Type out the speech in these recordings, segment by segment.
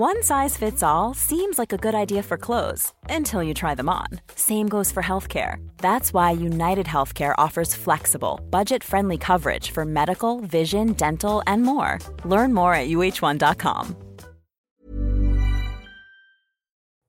One size fits all seems like a good idea for clothes until you try them on. Same goes for healthcare. That's why United Healthcare offers flexible, budget friendly coverage for medical, vision, dental, and more. Learn more at uhone.com.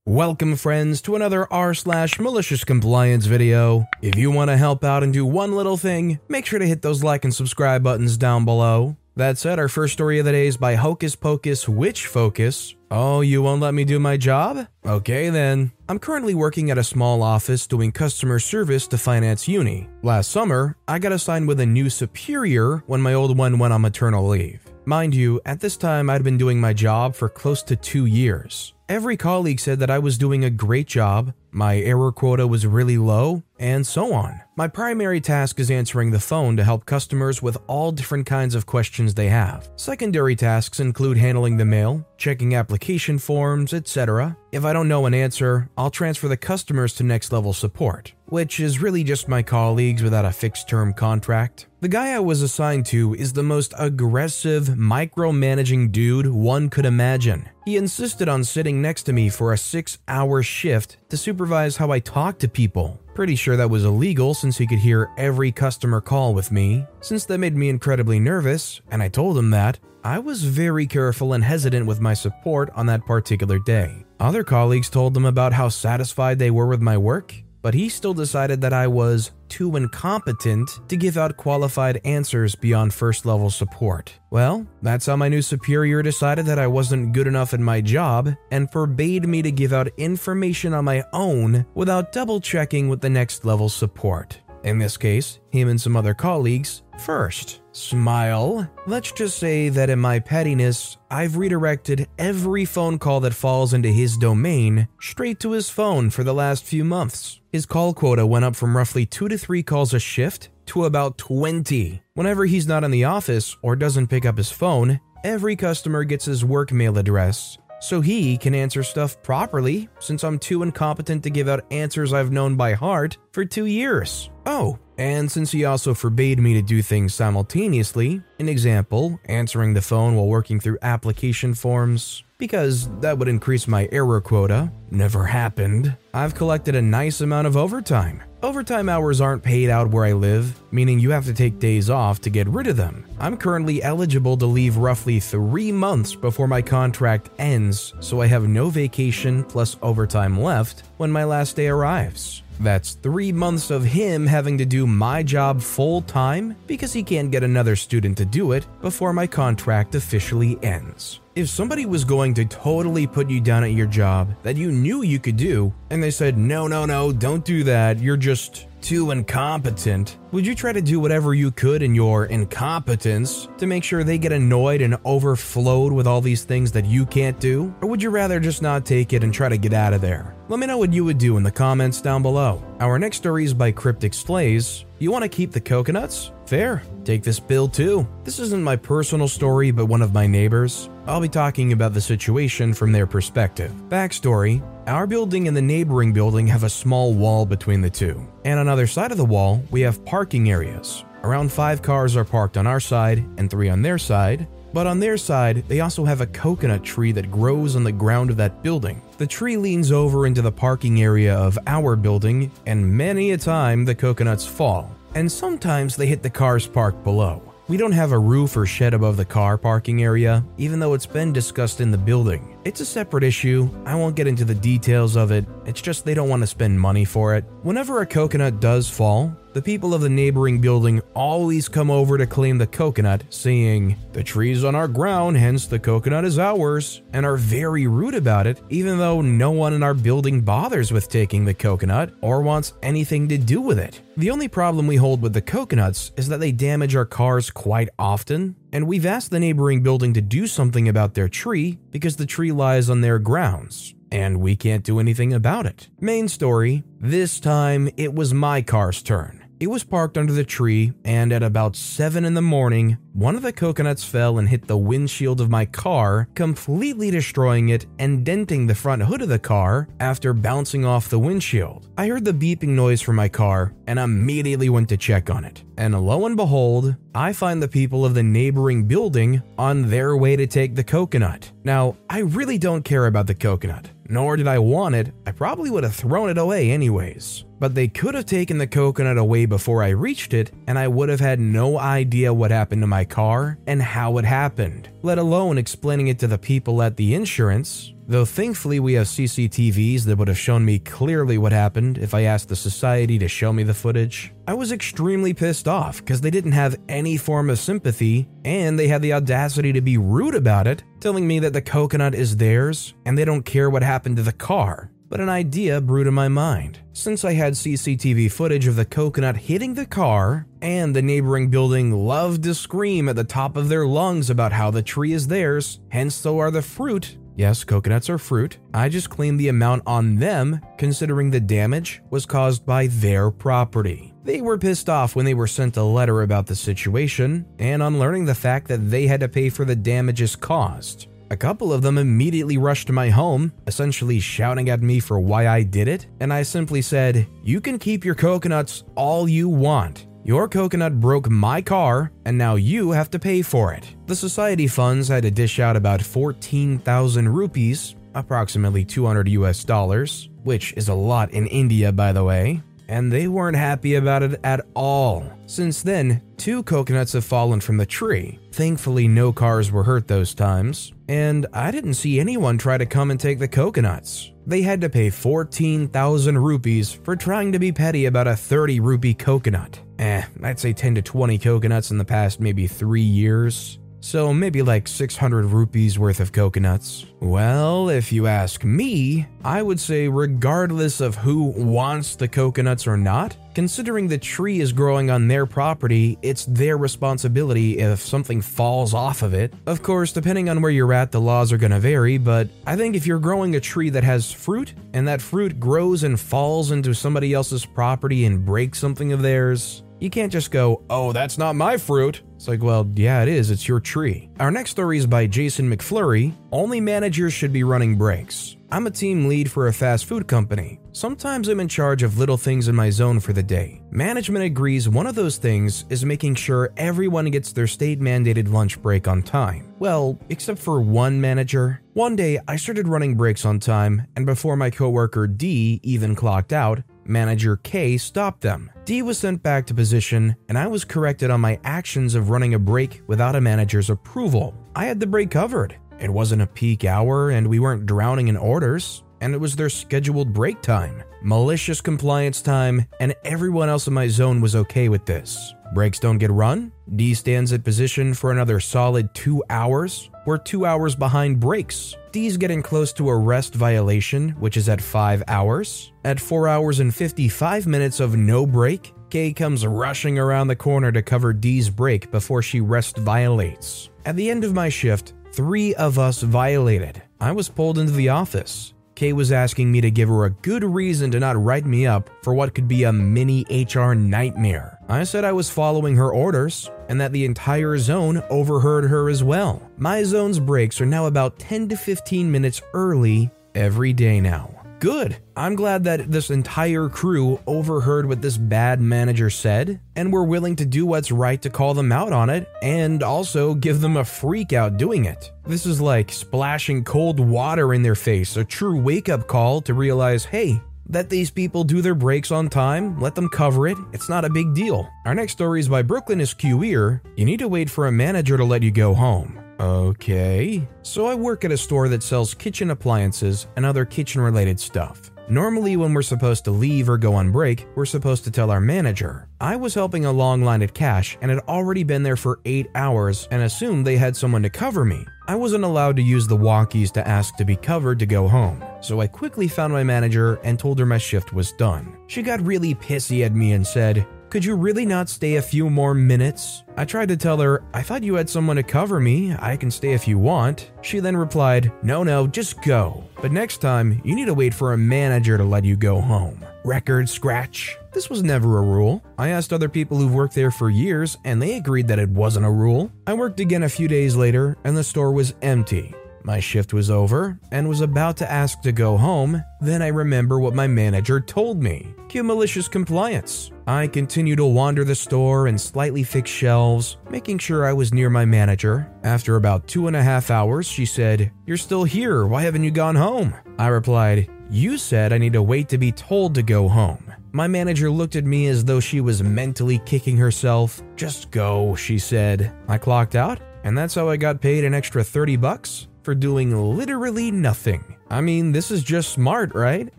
Welcome, friends, to another r slash malicious compliance video. If you want to help out and do one little thing, make sure to hit those like and subscribe buttons down below. That said, our first story of the day is by Hocus Pocus Witch Focus. Oh, you won't let me do my job? Okay then. I'm currently working at a small office doing customer service to Finance Uni. Last summer, I got assigned with a new superior when my old one went on maternal leave. Mind you, at this time I'd been doing my job for close to two years. Every colleague said that I was doing a great job, my error quota was really low, and so on. My primary task is answering the phone to help customers with all different kinds of questions they have. Secondary tasks include handling the mail, checking application forms, etc. If I don't know an answer, I'll transfer the customers to next level support, which is really just my colleagues without a fixed term contract. The guy I was assigned to is the most aggressive, micromanaging dude one could imagine. He insisted on sitting next to me for a six hour shift to supervise how I talk to people. Pretty sure that was illegal since he could hear every customer call with me. Since that made me incredibly nervous, and I told him that, I was very careful and hesitant with my support on that particular day. Other colleagues told them about how satisfied they were with my work, but he still decided that I was too incompetent to give out qualified answers beyond first level support. Well, that's how my new superior decided that I wasn't good enough in my job and forbade me to give out information on my own without double checking with the next level support. In this case, him and some other colleagues first. Smile. Let's just say that in my pettiness, I've redirected every phone call that falls into his domain straight to his phone for the last few months. His call quota went up from roughly 2 to 3 calls a shift to about 20. Whenever he's not in the office or doesn't pick up his phone, every customer gets his work mail address so he can answer stuff properly since I'm too incompetent to give out answers I've known by heart for two years. Oh, and since he also forbade me to do things simultaneously, an example, answering the phone while working through application forms, because that would increase my error quota, never happened, I've collected a nice amount of overtime. Overtime hours aren't paid out where I live, meaning you have to take days off to get rid of them. I'm currently eligible to leave roughly three months before my contract ends, so I have no vacation plus overtime left when my last day arrives. That's three months of him having to do my job full time because he can't get another student to do it before my contract officially ends. If somebody was going to totally put you down at your job that you knew you could do, and they said, no, no, no, don't do that, you're just too incompetent, would you try to do whatever you could in your incompetence to make sure they get annoyed and overflowed with all these things that you can't do? Or would you rather just not take it and try to get out of there? Let me know what you would do in the comments down below. Our next story is by Cryptic Slays. You want to keep the coconuts? Fair. Take this bill too. This isn't my personal story, but one of my neighbors. I'll be talking about the situation from their perspective. Backstory Our building and the neighboring building have a small wall between the two. And on either side of the wall, we have parking areas. Around five cars are parked on our side and three on their side. But on their side, they also have a coconut tree that grows on the ground of that building. The tree leans over into the parking area of our building, and many a time the coconuts fall and sometimes they hit the cars parked below. We don't have a roof or shed above the car parking area, even though it's been discussed in the building. It's a separate issue, I won't get into the details of it, it's just they don't want to spend money for it. Whenever a coconut does fall, the people of the neighboring building always come over to claim the coconut, saying, The tree's on our ground, hence the coconut is ours, and are very rude about it, even though no one in our building bothers with taking the coconut or wants anything to do with it. The only problem we hold with the coconuts is that they damage our cars quite often, and we've asked the neighboring building to do something about their tree because the tree lies on their grounds and we can't do anything about it. Main story this time it was my car's turn. It was parked under the tree, and at about 7 in the morning, one of the coconuts fell and hit the windshield of my car, completely destroying it and denting the front hood of the car after bouncing off the windshield. I heard the beeping noise from my car and immediately went to check on it. And lo and behold, I find the people of the neighboring building on their way to take the coconut. Now, I really don't care about the coconut nor did I want it, I probably would have thrown it away anyways. But they could have taken the coconut away before I reached it, and I would have had no idea what happened to my car and how it happened, let alone explaining it to the people at the insurance. Though thankfully we have CCTVs that would have shown me clearly what happened if I asked the society to show me the footage. I was extremely pissed off because they didn't have any form of sympathy and they had the audacity to be rude about it, telling me that the coconut is theirs and they don't care what happened to the car. But an idea brewed in my mind. Since I had CCTV footage of the coconut hitting the car, and the neighboring building loved to scream at the top of their lungs about how the tree is theirs, hence so are the fruit, Yes, coconuts are fruit. I just claimed the amount on them, considering the damage was caused by their property. They were pissed off when they were sent a letter about the situation, and on learning the fact that they had to pay for the damages caused. A couple of them immediately rushed to my home, essentially shouting at me for why I did it, and I simply said, You can keep your coconuts all you want. Your coconut broke my car, and now you have to pay for it. The society funds had to dish out about 14,000 rupees, approximately 200 US dollars, which is a lot in India, by the way, and they weren't happy about it at all. Since then, two coconuts have fallen from the tree. Thankfully, no cars were hurt those times, and I didn't see anyone try to come and take the coconuts. They had to pay 14,000 rupees for trying to be petty about a 30 rupee coconut. Eh, I'd say 10 to 20 coconuts in the past maybe three years. So maybe like 600 rupees worth of coconuts. Well, if you ask me, I would say regardless of who wants the coconuts or not, considering the tree is growing on their property, it's their responsibility if something falls off of it. Of course, depending on where you're at, the laws are going to vary, but I think if you're growing a tree that has fruit and that fruit grows and falls into somebody else's property and breaks something of theirs, you can't just go, oh, that's not my fruit. It's like, well, yeah, it is. It's your tree. Our next story is by Jason McFlurry. Only managers should be running breaks. I'm a team lead for a fast food company. Sometimes I'm in charge of little things in my zone for the day. Management agrees one of those things is making sure everyone gets their state mandated lunch break on time. Well, except for one manager. One day I started running breaks on time, and before my coworker D even clocked out, Manager K stopped them. D was sent back to position, and I was corrected on my actions of running a break without a manager's approval. I had the break covered. It wasn't a peak hour, and we weren't drowning in orders, and it was their scheduled break time. Malicious compliance time, and everyone else in my zone was okay with this. Breaks don't get run. D stands at position for another solid two hours. We're two hours behind breaks. D's getting close to a rest violation, which is at five hours. At four hours and 55 minutes of no break, K comes rushing around the corner to cover D's break before she rest violates. At the end of my shift, three of us violated. I was pulled into the office. K was asking me to give her a good reason to not write me up for what could be a mini HR nightmare. I said I was following her orders and that the entire zone overheard her as well. My zone's breaks are now about 10 to 15 minutes early every day now. Good. I'm glad that this entire crew overheard what this bad manager said and were willing to do what's right to call them out on it and also give them a freak out doing it. This is like splashing cold water in their face, a true wake up call to realize hey, that these people do their breaks on time, let them cover it, it's not a big deal. Our next story is by Brooklyn is Queer. You need to wait for a manager to let you go home. Okay. So I work at a store that sells kitchen appliances and other kitchen related stuff. Normally, when we're supposed to leave or go on break, we're supposed to tell our manager. I was helping a long line at cash and had already been there for 8 hours and assumed they had someone to cover me. I wasn't allowed to use the walkies to ask to be covered to go home, so I quickly found my manager and told her my shift was done. She got really pissy at me and said, Could you really not stay a few more minutes? I tried to tell her, I thought you had someone to cover me. I can stay if you want. She then replied, No, no, just go. But next time, you need to wait for a manager to let you go home. Record scratch. This was never a rule. I asked other people who've worked there for years, and they agreed that it wasn't a rule. I worked again a few days later, and the store was empty. My shift was over and was about to ask to go home. Then I remember what my manager told me. Cue malicious compliance. I continued to wander the store and slightly fix shelves, making sure I was near my manager. After about two and a half hours, she said, You're still here. Why haven't you gone home? I replied, You said I need to wait to be told to go home. My manager looked at me as though she was mentally kicking herself. Just go, she said. I clocked out, and that's how I got paid an extra 30 bucks for doing literally nothing. I mean, this is just smart, right?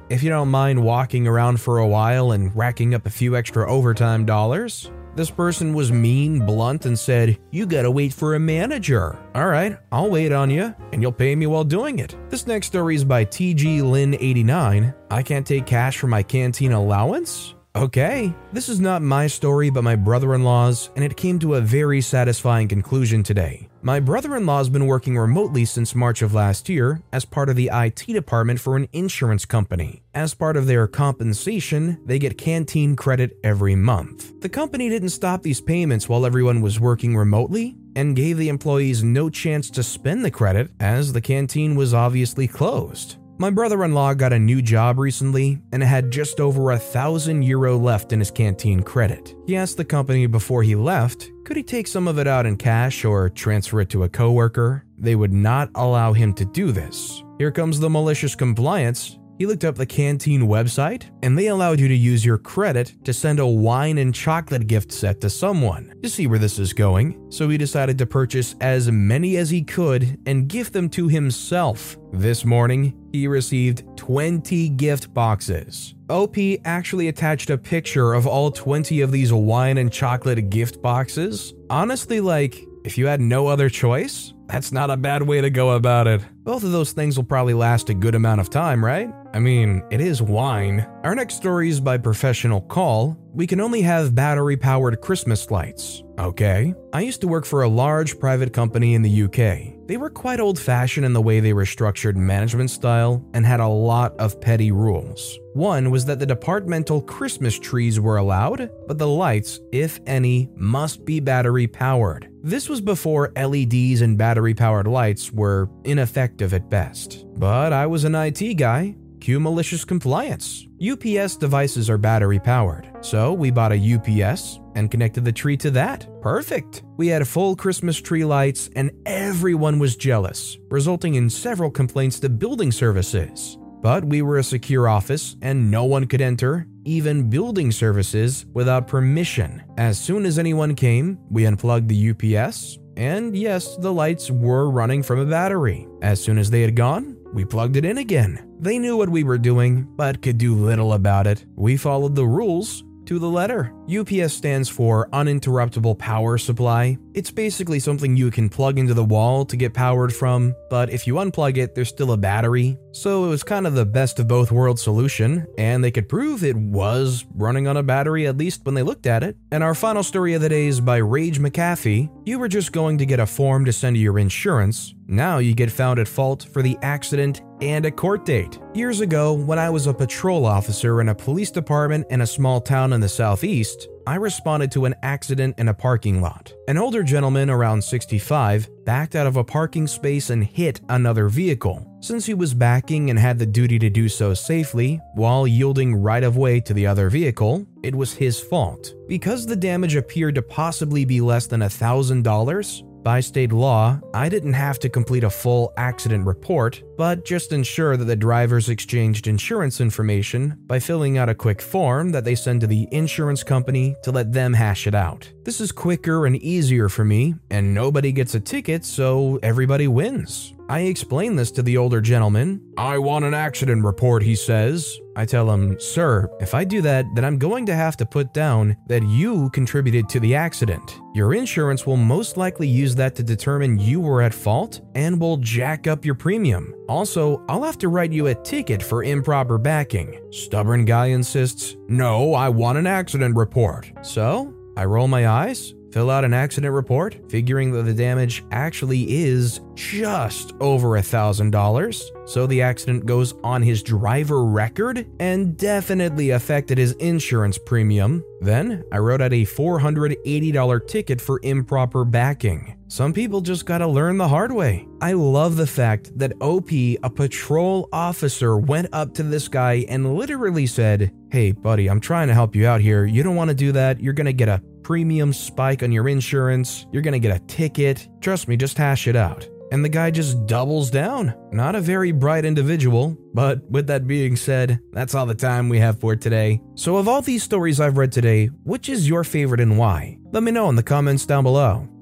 If you don't mind walking around for a while and racking up a few extra overtime dollars. This person was mean, blunt, and said, You gotta wait for a manager. Alright, I'll wait on you, and you'll pay me while doing it. This next story is by TG Lynn89. I can't take cash for my canteen allowance? Okay, this is not my story but my brother in law's, and it came to a very satisfying conclusion today. My brother in law's been working remotely since March of last year as part of the IT department for an insurance company. As part of their compensation, they get canteen credit every month. The company didn't stop these payments while everyone was working remotely and gave the employees no chance to spend the credit as the canteen was obviously closed. My brother in law got a new job recently and had just over a thousand euro left in his canteen credit. He asked the company before he left could he take some of it out in cash or transfer it to a coworker. They would not allow him to do this. Here comes the malicious compliance he looked up the canteen website, and they allowed you to use your credit to send a wine and chocolate gift set to someone. To see where this is going, so he decided to purchase as many as he could and gift them to himself. This morning, he received 20 gift boxes. OP actually attached a picture of all 20 of these wine and chocolate gift boxes. Honestly, like, if you had no other choice, that's not a bad way to go about it. Both of those things will probably last a good amount of time, right? I mean, it is wine. Our next story is by Professional Call. We can only have battery powered Christmas lights. Okay. I used to work for a large private company in the UK. They were quite old fashioned in the way they were structured management style and had a lot of petty rules. One was that the departmental Christmas trees were allowed, but the lights, if any, must be battery powered. This was before LEDs and battery powered lights were ineffective at best. But I was an IT guy. Cue malicious compliance. UPS devices are battery powered, so we bought a UPS and connected the tree to that. Perfect. We had full Christmas tree lights, and everyone was jealous, resulting in several complaints to building services. But we were a secure office, and no one could enter, even building services, without permission. As soon as anyone came, we unplugged the UPS, and yes, the lights were running from a battery. As soon as they had gone, we plugged it in again. They knew what we were doing, but could do little about it. We followed the rules to the letter. UPS stands for Uninterruptible Power Supply. It's basically something you can plug into the wall to get powered from, but if you unplug it, there's still a battery. So it was kind of the best of both worlds solution, and they could prove it was running on a battery at least when they looked at it. And our final story of the day is by Rage McAfee. You were just going to get a form to send to your insurance. Now you get found at fault for the accident and a court date. Years ago, when I was a patrol officer in a police department in a small town in the southeast, I responded to an accident in a parking lot. An older gentleman around 65 backed out of a parking space and hit another vehicle. Since he was backing and had the duty to do so safely while yielding right of way to the other vehicle, it was his fault. Because the damage appeared to possibly be less than $1,000, by state law, I didn't have to complete a full accident report, but just ensure that the drivers exchanged insurance information by filling out a quick form that they send to the insurance company to let them hash it out. This is quicker and easier for me, and nobody gets a ticket, so everybody wins. I explain this to the older gentleman. I want an accident report, he says. I tell him, Sir, if I do that, then I'm going to have to put down that you contributed to the accident. Your insurance will most likely use that to determine you were at fault and will jack up your premium. Also, I'll have to write you a ticket for improper backing. Stubborn guy insists, No, I want an accident report. So, I roll my eyes, fill out an accident report, figuring that the damage actually is just over a thousand dollars. So the accident goes on his driver record and definitely affected his insurance premium. Then I wrote out a $480 ticket for improper backing. Some people just gotta learn the hard way. I love the fact that OP, a patrol officer, went up to this guy and literally said, Hey, buddy, I'm trying to help you out here. You don't wanna do that. You're gonna get a premium spike on your insurance. You're gonna get a ticket. Trust me, just hash it out. And the guy just doubles down. Not a very bright individual, but with that being said, that's all the time we have for today. So, of all these stories I've read today, which is your favorite and why? Let me know in the comments down below.